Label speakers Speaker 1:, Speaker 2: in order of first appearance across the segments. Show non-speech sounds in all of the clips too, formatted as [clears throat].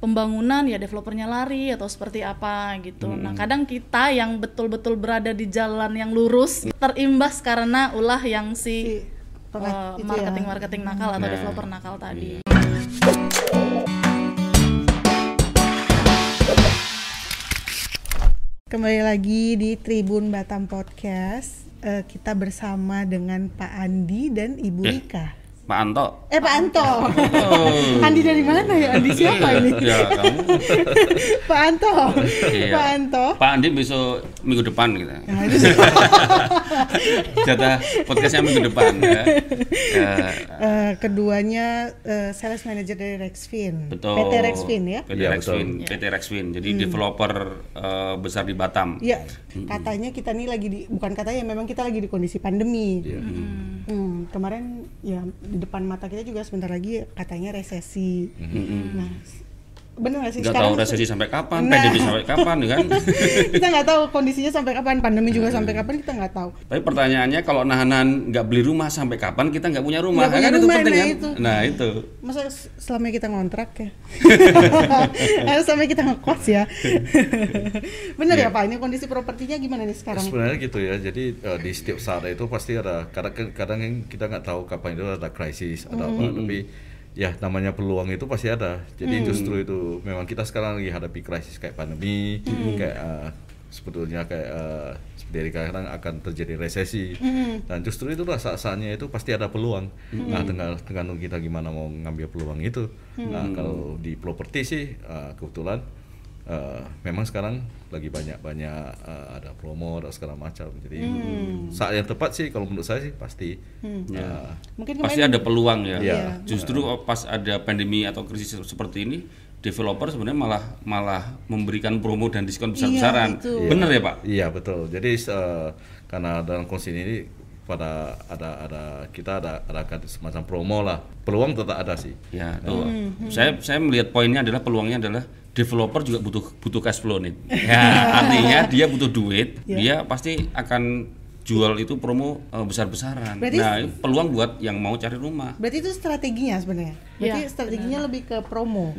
Speaker 1: pembangunan ya developernya lari atau seperti apa gitu. Nah, kadang kita yang betul-betul berada di jalan yang lurus terimbas karena ulah yang si
Speaker 2: Si pengat-
Speaker 1: eh,
Speaker 2: itu ya.
Speaker 1: marketing-marketing nakal atau
Speaker 3: Nah.
Speaker 1: developer nakal tadi.
Speaker 2: Kembali lagi di Tribun Batam Podcast. Eh, kita bersama dengan Pak Andi dan Ibu
Speaker 3: Eh.
Speaker 2: Rika.
Speaker 3: Pak Anto.
Speaker 2: Eh Pak Anto.
Speaker 3: Oh. [laughs]
Speaker 2: Andi dari mana ya? Andi siapa ini?
Speaker 3: Ya, kamu. [laughs]
Speaker 2: Pak Anto.
Speaker 3: Iya.
Speaker 2: Pak Anto.
Speaker 3: Pak Andi besok minggu depan gitu.
Speaker 2: Nah, [laughs] itu
Speaker 3: Jatah podcastnya minggu depan ya. Ya,
Speaker 2: Eh, keduanya eh, sales manager dari Rexfin.
Speaker 3: betul.
Speaker 2: PT Rexfin ya.
Speaker 3: PT
Speaker 4: Iya,
Speaker 3: Rexfin,
Speaker 1: betul.
Speaker 3: PT Rexfin. Jadi developer eh, besar di Batam.
Speaker 2: Ya, katanya kita nih lagi di bukan katanya memang kita lagi di kondisi pandemi.
Speaker 4: Iya.
Speaker 2: Hmm, kemarin ya depan mata kita juga sebentar lagi katanya resesi. Nah, benar nggak sih
Speaker 3: Nggak tahu resesi sampai kapan,
Speaker 2: Nah.
Speaker 3: pandemi sampai kapan kan. [laughs]
Speaker 2: kita nggak tahu kondisinya sampai kapan, pandemi juga sampai kapan kita nggak tahu.
Speaker 3: Tapi pertanyaannya kalau nahan-nahan nggak beli rumah sampai kapan kita nggak punya rumah?
Speaker 2: Nggak punya
Speaker 3: kan itu
Speaker 2: rumah,
Speaker 3: penting
Speaker 2: nah
Speaker 3: kan?
Speaker 2: itu.
Speaker 3: Nah, itu.
Speaker 2: Masa selama kita ngontrak ya? [laughs] Eh, selama kita ngekos ya? [laughs] Bener ya Pak, ini kondisi propertinya gimana nih sekarang?
Speaker 4: Sebenarnya gitu ya. Jadi eh, di setiap saat itu pasti ada kadang kadang yang kita nggak tahu kapan itu ada krisis, ada apa. Tapi ya namanya peluang itu pasti ada. Jadi justru itu memang kita sekarang lagi hadapi krisis kayak pandemi, kayak eh, sebetulnya kayak eh, seperti sekarang akan terjadi resesi. Dan justru itulah saat-saatnya itu pasti ada peluang. Nah, tinggal tergantung kita gimana mau ngambil peluang itu. Nah, kalau di properti sih eh, kebetulan Eh, memang sekarang lagi banyak-banyak eh, ada promo dan segala macam. Jadi saat yang tepat sih kalau menurut saya sih pasti.
Speaker 3: Ya.
Speaker 4: eh,
Speaker 2: Mungkin
Speaker 3: Pasti ada peluang ya.
Speaker 4: Iya.
Speaker 3: Justru pas ada pandemi atau krisis seperti ini, developer sebenarnya malah malah memberikan promo dan diskon besar-besaran.
Speaker 2: itu.
Speaker 3: Bener ya Pak?
Speaker 4: Iya betul. Jadi eh, karena dalam kondisi ini pada ada ada kita ada ada semacam promo lah. Peluang tetap ada sih.
Speaker 3: Ya, tuh. Saya saya melihat poinnya adalah peluangnya adalah developer juga butuh butuh cash flow nih. [laughs] Ya, artinya dia butuh duit,
Speaker 2: Ya.
Speaker 3: dia pasti akan jual itu promo eh, besar-besaran. Nah, peluang buat yang mau cari rumah.
Speaker 2: Berarti itu strateginya sebenarnya. Berarti
Speaker 1: Iya,
Speaker 2: strateginya lebih ke promo.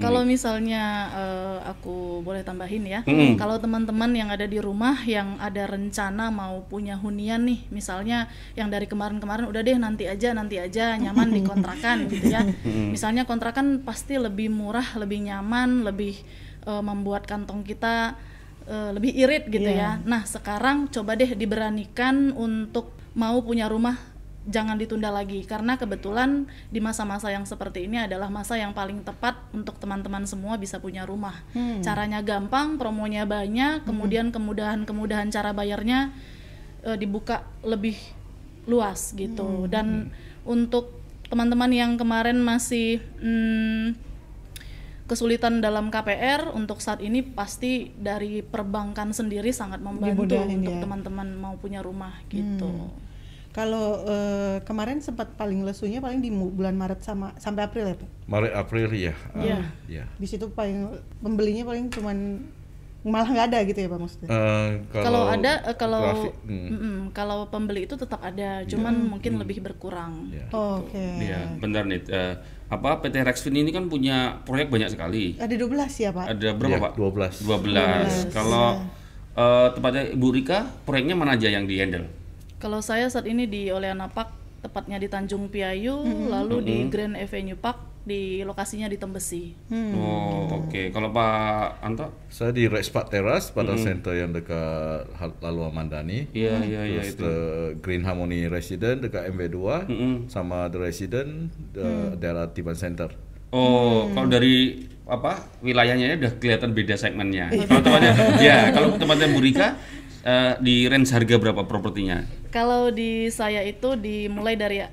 Speaker 1: Kalau misalnya eh, aku boleh tambahin ya,
Speaker 3: Mm-mm.
Speaker 1: kalau teman-teman yang ada di rumah yang ada rencana mau punya hunian nih, misalnya yang dari kemarin-kemarin udah deh nanti aja nanti aja nyaman [laughs] di kontrakan gitu ya. Misalnya kontrakan pasti lebih murah, lebih nyaman, lebih eh, membuat kantong kita eh, lebih irit gitu
Speaker 2: Iya.
Speaker 1: ya. Nah sekarang coba deh diberanikan untuk mau punya rumah jangan ditunda lagi karena kebetulan di masa-masa yang seperti ini adalah masa yang paling tepat untuk teman-teman semua bisa punya rumah. Caranya gampang, promonya banyak, kemudian kemudahan-kemudahan cara bayarnya eh, dibuka lebih luas gitu. Dan untuk teman-teman yang kemarin masih hmm, kesulitan dalam KPR untuk saat ini pasti dari perbankan sendiri sangat membantu
Speaker 2: Dimudahin
Speaker 1: untuk
Speaker 2: ya.
Speaker 1: teman-teman mau punya rumah gitu.
Speaker 2: Kalau eh, kemarin sempat paling lesunya paling di bulan Maret sama sampai April ya Pak.
Speaker 4: Maret April ya.
Speaker 1: Iya.
Speaker 4: ya.
Speaker 2: Di situ paling pembelinya paling cuman malah nggak ada gitu ya Pak maksudnya.
Speaker 4: Eh,
Speaker 1: Kalau ada eh, kalau
Speaker 4: grafik, hmm,
Speaker 1: mm-mm, kalau pembeli itu tetap ada, cuman mungkin lebih berkurang.
Speaker 4: ya.
Speaker 2: Oh, Oke.
Speaker 3: Iya, bentar nih. eh, apa PT Rexfin ini kan punya proyek banyak sekali.
Speaker 2: Ada 12 ya Pak?
Speaker 3: Ada berapa,
Speaker 4: Iya,
Speaker 3: Pak?
Speaker 4: 12.
Speaker 3: 12. Kalau eh, tepatnya Ibu Rika, proyeknya mana aja yang di handle?
Speaker 1: Kalau saya saat ini di Oleana Park, tepatnya di Tanjung Piayu, lalu di Grand Avenue Park, di lokasinya di Tembesi.
Speaker 3: Oh, oke. Kalau Pak Anto?
Speaker 4: Saya di Rexpark Terrace pada center yang dekat Lalu Amandani.
Speaker 3: Iya, iya, iya
Speaker 4: Terus
Speaker 3: itu.
Speaker 4: the Green Harmony Resident dekat MW2
Speaker 3: Mm-mm.
Speaker 4: sama The Resident the daerah Tiban Center.
Speaker 3: Oh, kalau dari apa wilayahnya ini udah kelihatan beda segmennya. Kalau tempatnya, ya kalau tempatnya Bu Eh, di range harga berapa propertinya?
Speaker 1: Kalau di saya itu dimulai dari eh,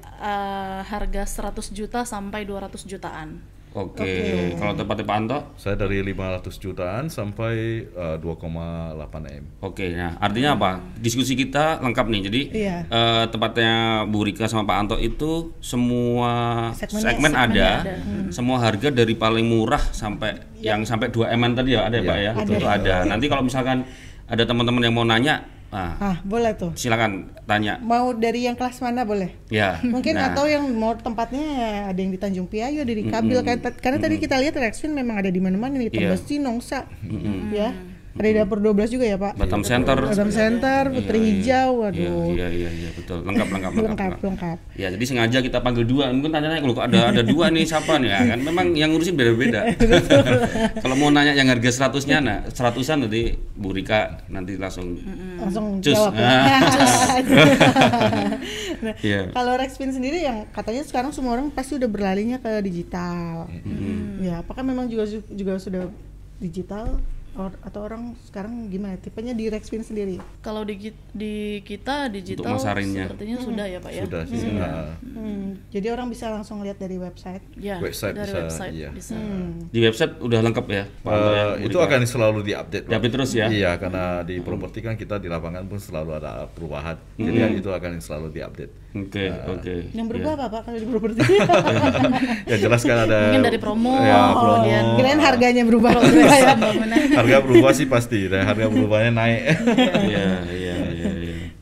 Speaker 1: harga 100 juta sampai 200 jutaan.
Speaker 3: Oke, kalau tempatnya Pak Anto?
Speaker 4: Saya dari 500 jutaan sampai eh, 2,8 M.
Speaker 3: Oke, nah artinya apa? Diskusi kita lengkap nih. Jadi
Speaker 2: Iya.
Speaker 3: eh, tempatnya Bu Rika sama Pak Anto itu semua
Speaker 2: Segmennya-
Speaker 3: segmen ada,
Speaker 1: ada. Hmm.
Speaker 3: semua harga dari paling murah sampai yang sampai 2 M tadi ya ada ya
Speaker 4: Iya,
Speaker 3: Pak ya,
Speaker 2: betul.
Speaker 3: itu ada. Nanti kalau misalkan ada teman-teman yang mau nanya Nah,
Speaker 2: Ah, boleh tuh.
Speaker 3: silakan tanya.
Speaker 2: Mau dari yang kelas mana boleh?
Speaker 3: Ya. [laughs]
Speaker 2: Mungkin
Speaker 3: nah,
Speaker 2: atau yang mau tempatnya ada yang di Tanjung Piayo, ada di Kabil kan. Karena tadi kita lihat Rexfin memang ada di mana-mana nih,
Speaker 3: Iya.
Speaker 2: Tembesi, Nongsa. Ya. Ada di dapur 12 juga ya, Pak?
Speaker 3: Batam Center.
Speaker 2: Batam Center, Putri
Speaker 3: Iya, iya.
Speaker 2: Hijau,
Speaker 3: Iya,
Speaker 2: waduh.
Speaker 3: iya, iya, iya, betul. Lengkap, lengkap, lengkap.
Speaker 2: Lengkap, lengkap.
Speaker 3: Ya, jadi sengaja kita panggil dua. Mungkin tanya kalau ada ada dua nih siapa nih ya kan? Memang yang ngurusin beda-beda. [laughs] [laughs] kalau mau nanya yang harga seratusnya, nah seratusan nanti Bu Rika nanti langsung.
Speaker 2: Langsung
Speaker 3: Cus.
Speaker 2: jawab ya. [laughs] Nah,
Speaker 3: Iya.
Speaker 2: Kalau Rexfin sendiri yang katanya sekarang semua orang pasti udah berlarinya ke digital. Ya, apakah memang juga juga sudah digital Or- atau orang sekarang gimana tipenya di Rexfin sendiri?
Speaker 1: Kalau di, di kita digital sepertinya sudah ya Pak ya.
Speaker 4: Sudah sih. Nah,
Speaker 2: Hmm, jadi orang bisa langsung lihat dari website.
Speaker 1: Ya,
Speaker 4: Website
Speaker 1: dari
Speaker 4: bisa,
Speaker 1: website
Speaker 4: iya.
Speaker 1: bisa.
Speaker 2: Hmm.
Speaker 3: Di website udah lengkap ya. Ya,
Speaker 4: eh,
Speaker 3: Bu
Speaker 4: itu akan selalu diupdate.
Speaker 3: Diupdate terus ya?
Speaker 4: Iya, karena di properti kan kita di lapangan pun selalu ada perubahan. Jadi itu akan selalu diupdate.
Speaker 3: Oke, oke.
Speaker 2: Yang
Speaker 3: Iya.
Speaker 2: berubah apa Pak kalau di properti? [laughs]
Speaker 4: ya jelas kan ada
Speaker 1: Mungkin dari promo,
Speaker 4: Ya, promo.
Speaker 1: kemudian
Speaker 2: Kirain harganya berubah.
Speaker 1: progres [laughs] pembangunan.
Speaker 4: Harga berubah sih pasti, harga berubahnya naik.
Speaker 3: Iya, iya.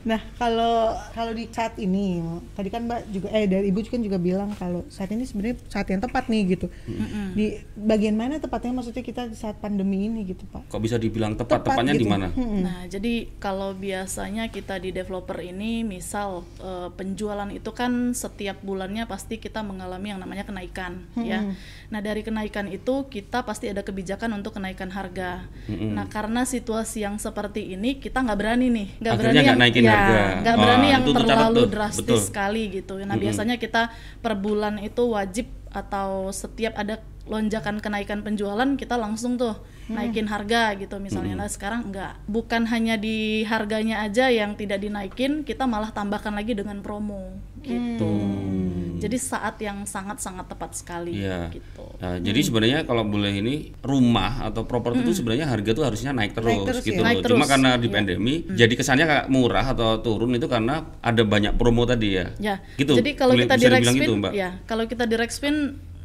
Speaker 2: Nah, kalau kalau di saat ini, tadi kan Mbak juga eh dari Ibu kan juga bilang kalau saat ini sebenarnya saat yang tepat nih gitu. Di bagian mana tepatnya maksudnya kita di saat pandemi ini gitu, Pak?
Speaker 3: Kok bisa dibilang tepat?
Speaker 2: Tepat
Speaker 3: Tepatnya di
Speaker 2: gitu.
Speaker 3: mana?
Speaker 2: Mm-mm.
Speaker 1: Nah, jadi kalau biasanya kita di developer ini, misal eh, penjualan itu kan setiap bulannya pasti kita mengalami yang namanya kenaikan, ya. Nah, dari kenaikan itu kita pasti ada kebijakan untuk kenaikan harga. Nah, karena situasi yang seperti ini, kita nggak berani nih, nggak berani yang
Speaker 3: naikin
Speaker 1: ya,
Speaker 3: harga.
Speaker 1: nggak berani yang
Speaker 3: itu
Speaker 1: terlalu
Speaker 3: tuh,
Speaker 1: drastis
Speaker 3: betul.
Speaker 1: sekali gitu. Nah, biasanya kita per bulan itu wajib atau setiap ada lonjakan kenaikan penjualan kita langsung tuh naikin harga gitu misalnya. Nah, sekarang enggak. Bukan hanya di harganya aja yang tidak dinaikin, kita malah tambahkan lagi dengan promo gitu. Jadi saat yang sangat-sangat tepat sekali
Speaker 3: Iya.
Speaker 1: gitu.
Speaker 3: Nah, jadi sebenarnya kalau boleh ini rumah atau properti itu sebenarnya harga tuh harusnya naik terus,
Speaker 2: Naik terus
Speaker 3: gitu
Speaker 2: ya.
Speaker 3: loh.
Speaker 1: Naik
Speaker 3: Cuma
Speaker 1: terus,
Speaker 3: karena di
Speaker 1: iya.
Speaker 3: pandemi jadi kesannya kayak murah atau turun itu karena ada banyak promo tadi ya.
Speaker 1: Ya.
Speaker 3: Gitu.
Speaker 1: Jadi kalau
Speaker 3: Boleh-
Speaker 1: kita di Rexfin,
Speaker 3: gitu, Mbak.
Speaker 1: ya kalau kita di Rexfin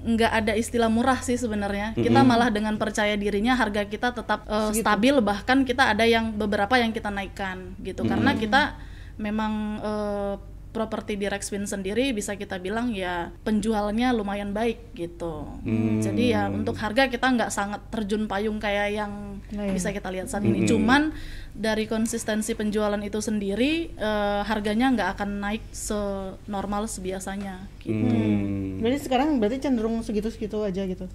Speaker 1: nggak ada istilah murah sih sebenarnya. Kita malah dengan percaya dirinya harga kita tetap eh, stabil bahkan kita ada yang beberapa yang kita naikkan gitu. Karena kita memang eh, properti di Rexfin sendiri bisa kita bilang ya penjualnya lumayan baik gitu. Jadi ya untuk harga kita nggak sangat terjun payung kayak yang
Speaker 2: Nah, iya.
Speaker 1: bisa kita lihat saat ini. Cuman dari konsistensi penjualan itu sendiri eh, harganya nggak akan naik senormal sebiasanya. Gitu.
Speaker 3: Hmm.
Speaker 2: Berarti sekarang berarti cenderung segitu-segitu aja gitu.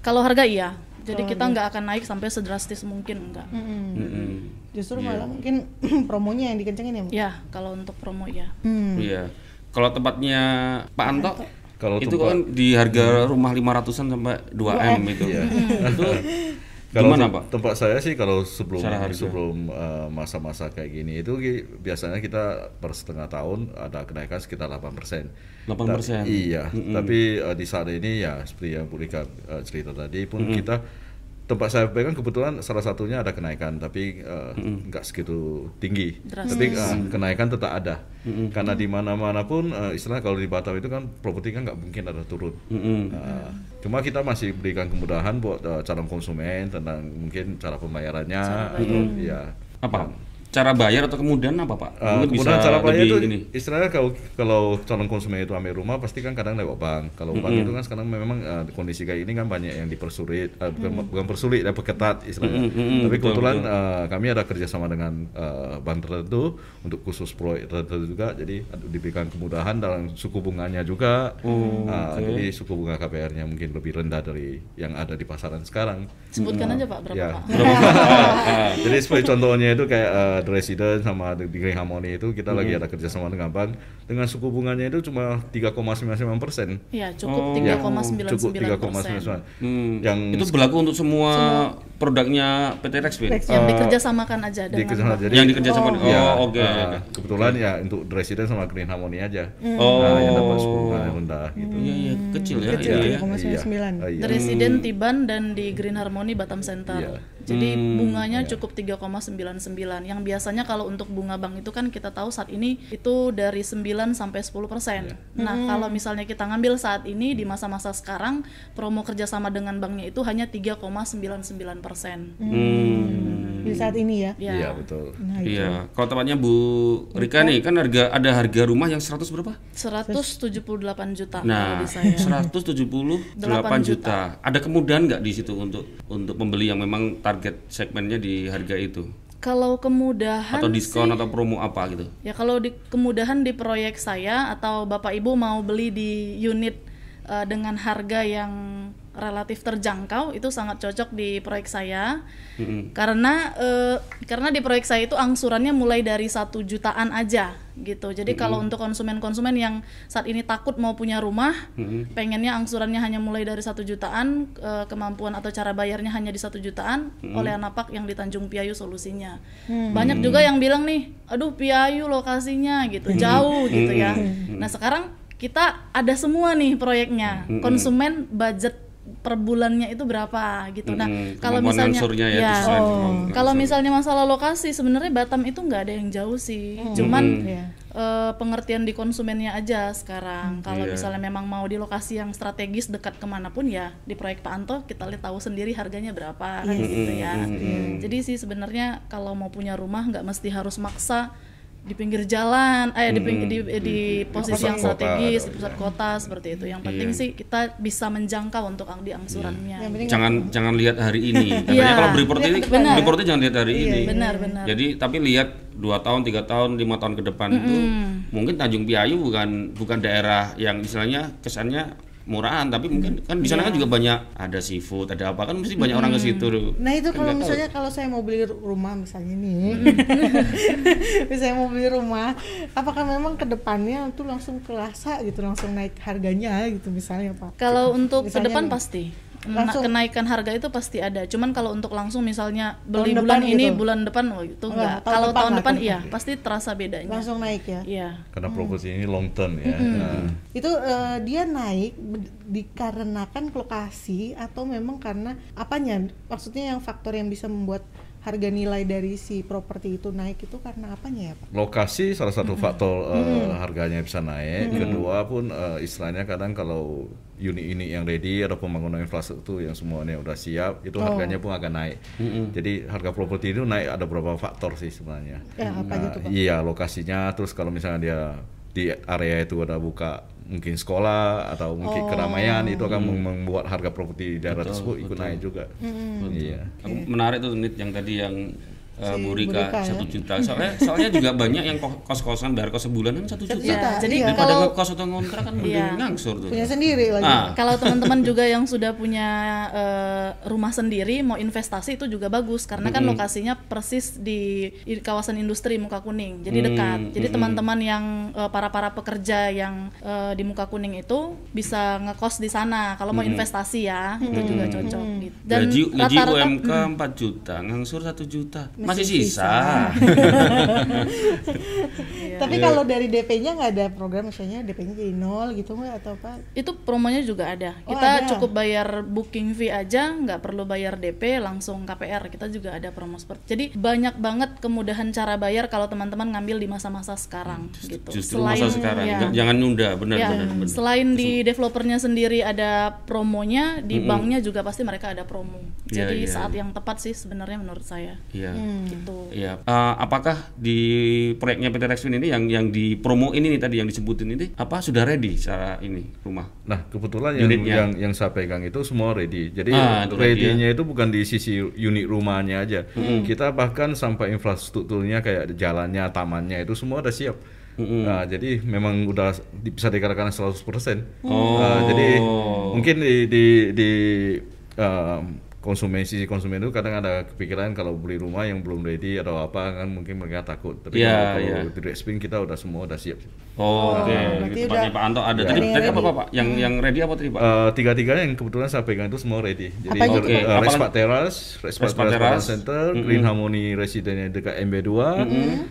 Speaker 1: Kalau harga iya, jadi kita nggak akan naik sampai sedrastis mungkin enggak.
Speaker 3: Mm-mm.
Speaker 2: Justru malah mungkin [clears throat] promonya yang dikencengin ya.
Speaker 1: Ya kalau untuk promo ya.
Speaker 2: Hmm.
Speaker 3: Iya. Kalau tempatnya Pak Anto
Speaker 4: Kalau
Speaker 3: itu
Speaker 4: tempat-
Speaker 3: kan di harga rumah 500-an sampai 2 M itu.
Speaker 4: Iya.
Speaker 3: itu [laughs]
Speaker 4: Kalau
Speaker 3: gimana,
Speaker 4: tem-
Speaker 3: Pak?
Speaker 4: tempat saya sih kalau sebelum sebelum uh, masa-masa kayak gini itu biasanya kita per setengah tahun ada kenaikan sekitar 8%.
Speaker 3: 8%.
Speaker 4: Ta- iya, tapi uh, di saat ini ya seperti yang Bu Rika uh, cerita tadi pun kita tempat saya pegang kebetulan salah satunya ada kenaikan tapi uh, nggak segitu tinggi.
Speaker 1: Drastis.
Speaker 4: Tapi uh, kenaikan tetap ada. Karena di mana-mana pun uh, istilah kalau di Batam itu kan properti kan nggak mungkin ada turun.
Speaker 3: Mm-mm.
Speaker 4: Nah, cuma kita masih berikan kemudahan buat uh, calon konsumen tentang mungkin cara pembayarannya atau ya
Speaker 3: Apa? Cara bayar atau kemudian apa, Pak?
Speaker 4: Uh, kemudian cara bayar itu
Speaker 3: ini.
Speaker 4: istilahnya kalau kalau calon konsumen itu ambil rumah pasti kan kadang lewat bank. Kalau bank itu kan sekarang memang uh, kondisi kayak ini kan banyak yang dipersulit, uh, bukan bukan persulit, ya perketat istilahnya.
Speaker 3: Mm, mm, mm,
Speaker 4: Tapi
Speaker 3: betul,
Speaker 4: kebetulan
Speaker 3: betul.
Speaker 4: uh, kami ada kerjasama dengan uh, bank tertentu untuk khusus proyek tertentu juga, jadi ada- diberikan kemudahan dalam suku bunganya juga.
Speaker 3: Oh,
Speaker 4: Uh,
Speaker 3: oke.
Speaker 4: Jadi suku bunga KPR-nya mungkin lebih rendah dari yang ada di pasaran sekarang.
Speaker 1: Sebutkan aja Pak berapa
Speaker 4: Ya.
Speaker 1: Pak.
Speaker 3: Ah, [laughs] ah.
Speaker 4: Jadi seperti contohnya itu kayak uh, The Resident sama The Green Harmony itu kita lagi ada kerjasama dengan bank dengan suku bunganya itu cuma 3,99 persen.
Speaker 1: Ya
Speaker 3: Oh.
Speaker 1: cukup
Speaker 4: Ya,
Speaker 1: 3,99
Speaker 4: cukup
Speaker 1: persen.
Speaker 4: 3,99.
Speaker 3: Hmm.
Speaker 4: Yang
Speaker 3: itu berlaku untuk semua, produknya PT Rexfin.
Speaker 2: Rex.
Speaker 1: Yang dikerjasamakan aja dengan
Speaker 4: jadi
Speaker 3: Yang dikerjasamakan. Oh,
Speaker 4: ya,
Speaker 3: oke,
Speaker 4: uh,
Speaker 3: oke, oke.
Speaker 4: Kebetulan ya untuk The Resident sama Green Harmony aja.
Speaker 3: Oh.
Speaker 4: Nah, yang dapat suku bunga yang rendah gitu.
Speaker 3: Iya, iya, kecil ya.
Speaker 2: Kecil,
Speaker 3: iya, ya.
Speaker 2: 3,99.
Speaker 4: Oh, iya.
Speaker 1: The Resident Tiban dan di Green Harmony Batam Center.
Speaker 4: Iya.
Speaker 1: Jadi
Speaker 3: Hmm,
Speaker 1: bunganya cukup 3,99. Yang biasanya kalau untuk bunga bank itu kan kita tahu saat ini itu dari 9 sampai 10 persen. Nah kalau misalnya kita ngambil saat ini di masa-masa sekarang promo kerjasama dengan banknya itu hanya 3,99 persen.
Speaker 3: Hmm.
Speaker 2: di saat ini ya.
Speaker 1: Ya.
Speaker 4: Iya betul.
Speaker 2: Nah, itu.
Speaker 3: Iya, kalau tempatnya Bu Rika nih kan harga ada harga rumah yang 100 berapa?
Speaker 1: 178 juta
Speaker 3: Nah,
Speaker 1: kalau di saya.
Speaker 3: 178 juta. Ada kemudahan nggak di situ untuk untuk pembeli yang memang target segmennya di harga itu?
Speaker 1: Kalau kemudahan
Speaker 3: Atau diskon atau promo apa gitu?
Speaker 1: Ya kalau di kemudahan di proyek saya atau Bapak Ibu mau beli di unit eh, dengan harga yang relatif terjangkau itu sangat cocok di proyek saya.
Speaker 3: Mm-mm.
Speaker 1: karena eh, karena di proyek saya itu angsurannya mulai dari satu jutaan aja gitu. Jadi kalau untuk konsumen-konsumen yang saat ini takut mau punya rumah
Speaker 3: Mm-mm.
Speaker 1: pengennya angsurannya hanya mulai dari satu jutaan eh, kemampuan atau cara bayarnya hanya di satu jutaan oleh Anapak yang di Tanjung Piayu solusinya. Banyak juga yang bilang nih aduh Piayu lokasinya gitu. Jauh gitu ya. Nah sekarang kita ada semua nih proyeknya. Konsumen budget per bulannya itu berapa gitu nah
Speaker 3: Mm-mm.
Speaker 1: kalau misalnya
Speaker 3: ya,
Speaker 1: ya,
Speaker 3: kemampuan
Speaker 1: kalau misalnya masalah lokasi sebenarnya Batam itu nggak ada yang jauh sih cuman
Speaker 2: Iya.
Speaker 1: eh, pengertian di konsumennya aja sekarang. Kalau
Speaker 3: Iya.
Speaker 1: misalnya memang mau di lokasi yang strategis dekat ke mana pun ya di proyek Pak Anto kita lihat tahu sendiri harganya berapa kan gitu ya. Jadi sih sebenarnya kalau mau punya rumah nggak mesti harus maksa di pinggir jalan, eh di, ping- di, di posisi
Speaker 4: pusat
Speaker 1: yang
Speaker 4: kota
Speaker 1: strategis
Speaker 4: atau-
Speaker 1: di pusat kota seperti itu. Yang penting
Speaker 3: Iya.
Speaker 1: sih kita bisa menjangkau untuk ang- di angsurannya.
Speaker 2: Penting
Speaker 3: Jangan jangan lihat hari ini. [laughs] Katanya
Speaker 1: Iya.
Speaker 3: kalau beli properti ini
Speaker 1: Benar.
Speaker 3: properti jangan lihat hari
Speaker 2: Iya,
Speaker 3: ini.
Speaker 1: Benar benar.
Speaker 3: Jadi tapi lihat dua tahun, tiga tahun, lima tahun ke depan itu mungkin Tanjung Piayu bukan bukan daerah yang istilahnya kesannya murahan, tapi mungkin kan di sana kan juga banyak ada seafood, ada apa kan mesti banyak orang ke situ.
Speaker 2: Nah itu
Speaker 3: Kan
Speaker 2: kalau
Speaker 3: nggak tahu.
Speaker 2: misalnya kalau saya mau beli rumah misalnya nih, [laughs] misalnya mau beli rumah, apakah memang ke depannya tuh langsung kerasa gitu, langsung naik harganya gitu misalnya pak?
Speaker 1: Kalau untuk ke
Speaker 2: Misalnya
Speaker 1: depan
Speaker 2: nih,
Speaker 1: pasti
Speaker 2: langsung-
Speaker 1: kenaikan harga itu pasti ada. Cuman kalau untuk langsung misalnya beli
Speaker 2: Tahun
Speaker 1: bulan ini
Speaker 2: gitu?
Speaker 1: bulan depan oh itu
Speaker 2: Enggak,
Speaker 1: enggak.
Speaker 2: tahun
Speaker 1: Kalau
Speaker 2: depan
Speaker 1: tahun depan iya
Speaker 2: depan.
Speaker 1: pasti terasa bedanya.
Speaker 2: Langsung naik ya?
Speaker 1: Iya.
Speaker 4: Karena properti ini long term ya. Nah,
Speaker 2: Itu eh, dia naik dikarenakan lokasi atau memang karena apanya? Maksudnya yang faktor yang bisa membuat harga nilai dari si properti itu naik itu karena apanya ya pak?
Speaker 4: lokasi salah satu faktor eh, harganya bisa naik. Kedua pun eh, istilahnya kadang kalau unit-unit yang ready atau pembangunan infrastruktur yang semuanya udah siap, itu harganya pun akan naik. Jadi harga properti itu naik ada beberapa faktor sih sebenarnya.
Speaker 2: Ya, apa
Speaker 4: Nah,
Speaker 2: gitu, Pak?
Speaker 4: Iya lokasinya, terus kalau misalnya dia di area itu ada buka mungkin sekolah atau mungkin keramaian itu akan mem- membuat harga properti di daerah tersebut ikut naik juga. Iya.
Speaker 3: Aku menarik tuh Nit yang tadi yang uh,
Speaker 2: Si
Speaker 3: Bu
Speaker 2: Bu
Speaker 3: Rika
Speaker 2: Rika ya.
Speaker 3: satu juta. Soalnya soalnya juga banyak yang ko- kos-kosan bayar kos sebulan kan satu juta.
Speaker 2: juta,
Speaker 1: jadi
Speaker 2: iya.
Speaker 3: Daripada
Speaker 1: kalau
Speaker 3: ngekos atau ngontrak kan mending
Speaker 1: Iya.
Speaker 3: ngangsur tuh.
Speaker 2: Punya sendiri lagi.
Speaker 3: Ah,
Speaker 1: kalau [laughs] teman-teman juga yang sudah punya eh, rumah sendiri mau investasi itu juga bagus karena kan lokasinya persis di, di kawasan industri muka kuning jadi
Speaker 3: Hmm,
Speaker 1: dekat jadi
Speaker 3: hmm.
Speaker 1: teman-teman yang eh, para para pekerja yang eh, di muka kuning itu bisa ngekos di sana kalau mau investasi ya itu juga cocok gitu
Speaker 3: gaji gaji
Speaker 1: rata-rata-
Speaker 3: UMK 4 juta, ngangsur 1 juta. Masih, sisa. [laughs]
Speaker 2: Tapi
Speaker 3: Iya.
Speaker 2: kalau dari DP-nya nggak ada program misalnya DP-nya jadi nol gitu nggak atau apa?
Speaker 1: itu promonya juga ada.
Speaker 2: Oh,
Speaker 1: Kita
Speaker 2: ada.
Speaker 1: cukup bayar booking fee aja, nggak perlu bayar DP, langsung KPR. Kita juga ada promo seperti. Jadi banyak banget kemudahan cara bayar kalau teman-teman ngambil di masa-masa sekarang gitu.
Speaker 3: Justru masa sekarang,
Speaker 1: ya,
Speaker 3: jangan nunda, benar
Speaker 1: ya,
Speaker 3: benar benar.
Speaker 1: Selain di developernya sendiri ada promonya, di banknya juga pasti mereka ada promo.
Speaker 3: Iya,
Speaker 1: Jadi
Speaker 3: iya,
Speaker 1: saat
Speaker 3: iya.
Speaker 1: yang tepat sih sebenarnya menurut saya.
Speaker 3: Iya.
Speaker 1: Gitu.
Speaker 3: Iya. Eh, apakah di proyeknya PT Rexwin ini yang yang di promo ini nih tadi yang disebutin ini apa sudah ready secara ini rumah?
Speaker 4: Nah, kebetulan yang
Speaker 3: Unitnya.
Speaker 4: yang yang saya pegang itu semua ready. Jadi
Speaker 3: Ah,
Speaker 4: ready-nya itu bukan di sisi unit rumahnya aja. Kita bahkan sampai infrastrukturnya kayak jalannya, tamannya itu semua udah siap. Nah, jadi memang udah bisa dikatakan 100%.
Speaker 3: Oh.
Speaker 4: Nah, jadi mungkin di di di um, konsumen sisi konsumen itu kadang ada kepikiran kalau beli rumah yang belum ready atau apa kan mungkin mereka takut. Tapi
Speaker 3: Iya,
Speaker 4: kalau,
Speaker 3: iya.
Speaker 4: kalau di Rexpin kita udah semua udah siap.
Speaker 3: Oh, oke.
Speaker 2: berarti
Speaker 3: Di tempatnya
Speaker 2: udah-
Speaker 3: Pak Anto ada.
Speaker 2: udah
Speaker 3: Tadi
Speaker 2: ada yang
Speaker 3: tadi apa
Speaker 2: ready.
Speaker 3: Pak? Yang yang ready apa tadi Pak?
Speaker 4: Eh, tiga-tiganya yang kebetulan saya pegang itu semua ready. Jadi
Speaker 2: Apa
Speaker 3: Pak?
Speaker 4: uh, Respat
Speaker 3: lagi?
Speaker 4: Teras, Respat
Speaker 3: Respat
Speaker 4: Teras
Speaker 3: Teras.
Speaker 4: Center, Green Harmony Resident yang dekat MB2,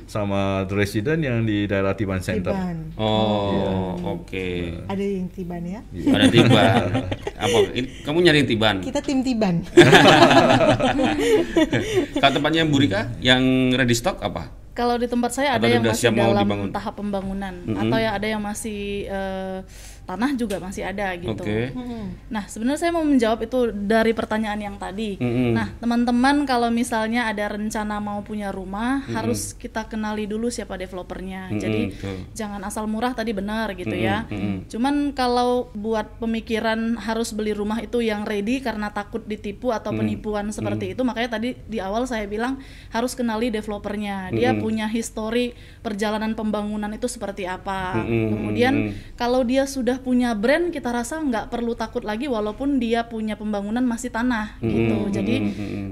Speaker 4: sama The Resident yang di daerah Tiban Center.
Speaker 2: Tiban.
Speaker 3: Oh, oke.
Speaker 2: Ada yang Tiban ya?
Speaker 3: Ada tiban. [laughs] apa? Ini, kamu nyari tiban?
Speaker 2: Kita tim Tiban. [laughs]
Speaker 3: Kalau tempatnya Bu Rika yang ready stock apa?
Speaker 1: Kalau di tempat saya ada
Speaker 3: Atau
Speaker 1: yang
Speaker 3: udah
Speaker 1: masih
Speaker 3: siap mau
Speaker 1: dalam
Speaker 3: dibangun?
Speaker 1: tahap pembangunan atau ya ada yang masih eh, tanah juga masih ada gitu.
Speaker 3: Oke.
Speaker 1: Nah, sebenarnya saya mau menjawab itu dari pertanyaan yang tadi.
Speaker 3: Mm-mm.
Speaker 1: Nah, teman-teman kalau misalnya ada rencana mau punya rumah, harus kita kenali dulu siapa developernya.
Speaker 3: Mm-mm,
Speaker 1: Jadi
Speaker 3: betul.
Speaker 1: jangan asal murah tadi benar gitu ya.
Speaker 3: mm-mm.
Speaker 1: Cuman kalau buat pemikiran harus beli rumah itu yang ready karena takut ditipu atau penipuan seperti itu, makanya tadi di awal saya bilang harus kenali developernya. Dia punya histori perjalanan pembangunan itu seperti apa.
Speaker 3: Mm-mm,
Speaker 1: Kemudian
Speaker 3: mm-mm.
Speaker 1: kalau dia sudah punya brand, kita rasa nggak perlu takut lagi walaupun dia punya pembangunan masih tanah gitu. Jadi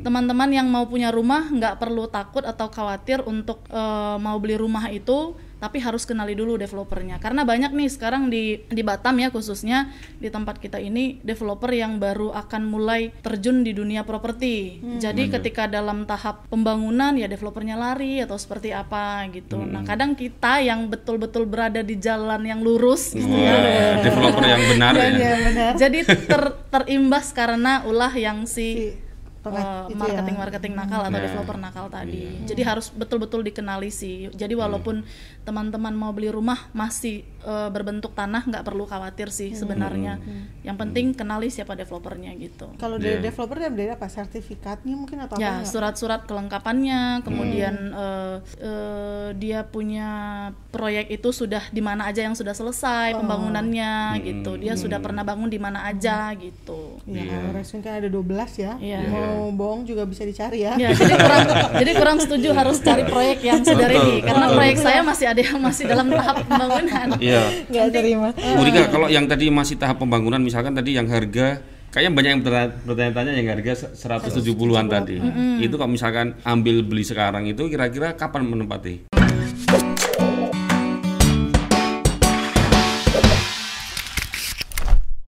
Speaker 1: teman-teman yang mau punya rumah nggak perlu takut atau khawatir untuk eh, mau beli rumah itu tapi harus kenali dulu developernya. Karena banyak nih sekarang di di Batam ya khususnya di tempat kita ini developer yang baru akan mulai terjun di dunia properti. Jadi ketika dalam tahap pembangunan ya developernya lari atau seperti apa gitu. Nah kadang kita yang betul-betul berada di jalan yang lurus gitu ya.
Speaker 3: Wah, developer yang benar ya.
Speaker 2: Iya benar. [laughs]
Speaker 1: jadi ter- terimbas karena ulah yang si
Speaker 2: Pengat-
Speaker 1: eh,
Speaker 2: itu ya.
Speaker 1: marketing-marketing nakal atau
Speaker 3: Nah,
Speaker 1: developer nakal tadi. Jadi harus betul-betul dikenali sih. Jadi walaupun teman-teman mau beli rumah masih eh, berbentuk tanah nggak perlu khawatir sih sebenarnya. Yang penting kenali siapa developernya gitu.
Speaker 2: Kalau dari
Speaker 3: Iya.
Speaker 2: developer dia dari apa? Sertifikatnya mungkin atau
Speaker 1: Ya,
Speaker 2: apa?
Speaker 1: surat-surat kelengkapannya, kemudian eh, eh, dia punya proyek itu sudah di mana aja yang sudah selesai pembangunannya gitu. Dia sudah pernah bangun di mana aja gitu.
Speaker 2: Iya, kalau restoran kan ada 12 ya.
Speaker 1: Iya.
Speaker 2: Mau bohong juga bisa dicari ya.
Speaker 1: Ya, jadi kurang jadi kurang setuju harus cari proyek yang sudah ready karena proyek saya masih ada yang masih dalam tahap pembangunan.
Speaker 3: Iya.
Speaker 2: Nggak terima.
Speaker 3: Bu Rika, kalau yang tadi masih tahap pembangunan misalkan tadi yang harga kayaknya banyak yang bertanya- bertanya-tanya yang harga 170-an tadi. Itu kalau misalkan ambil beli sekarang itu kira-kira kapan menempati?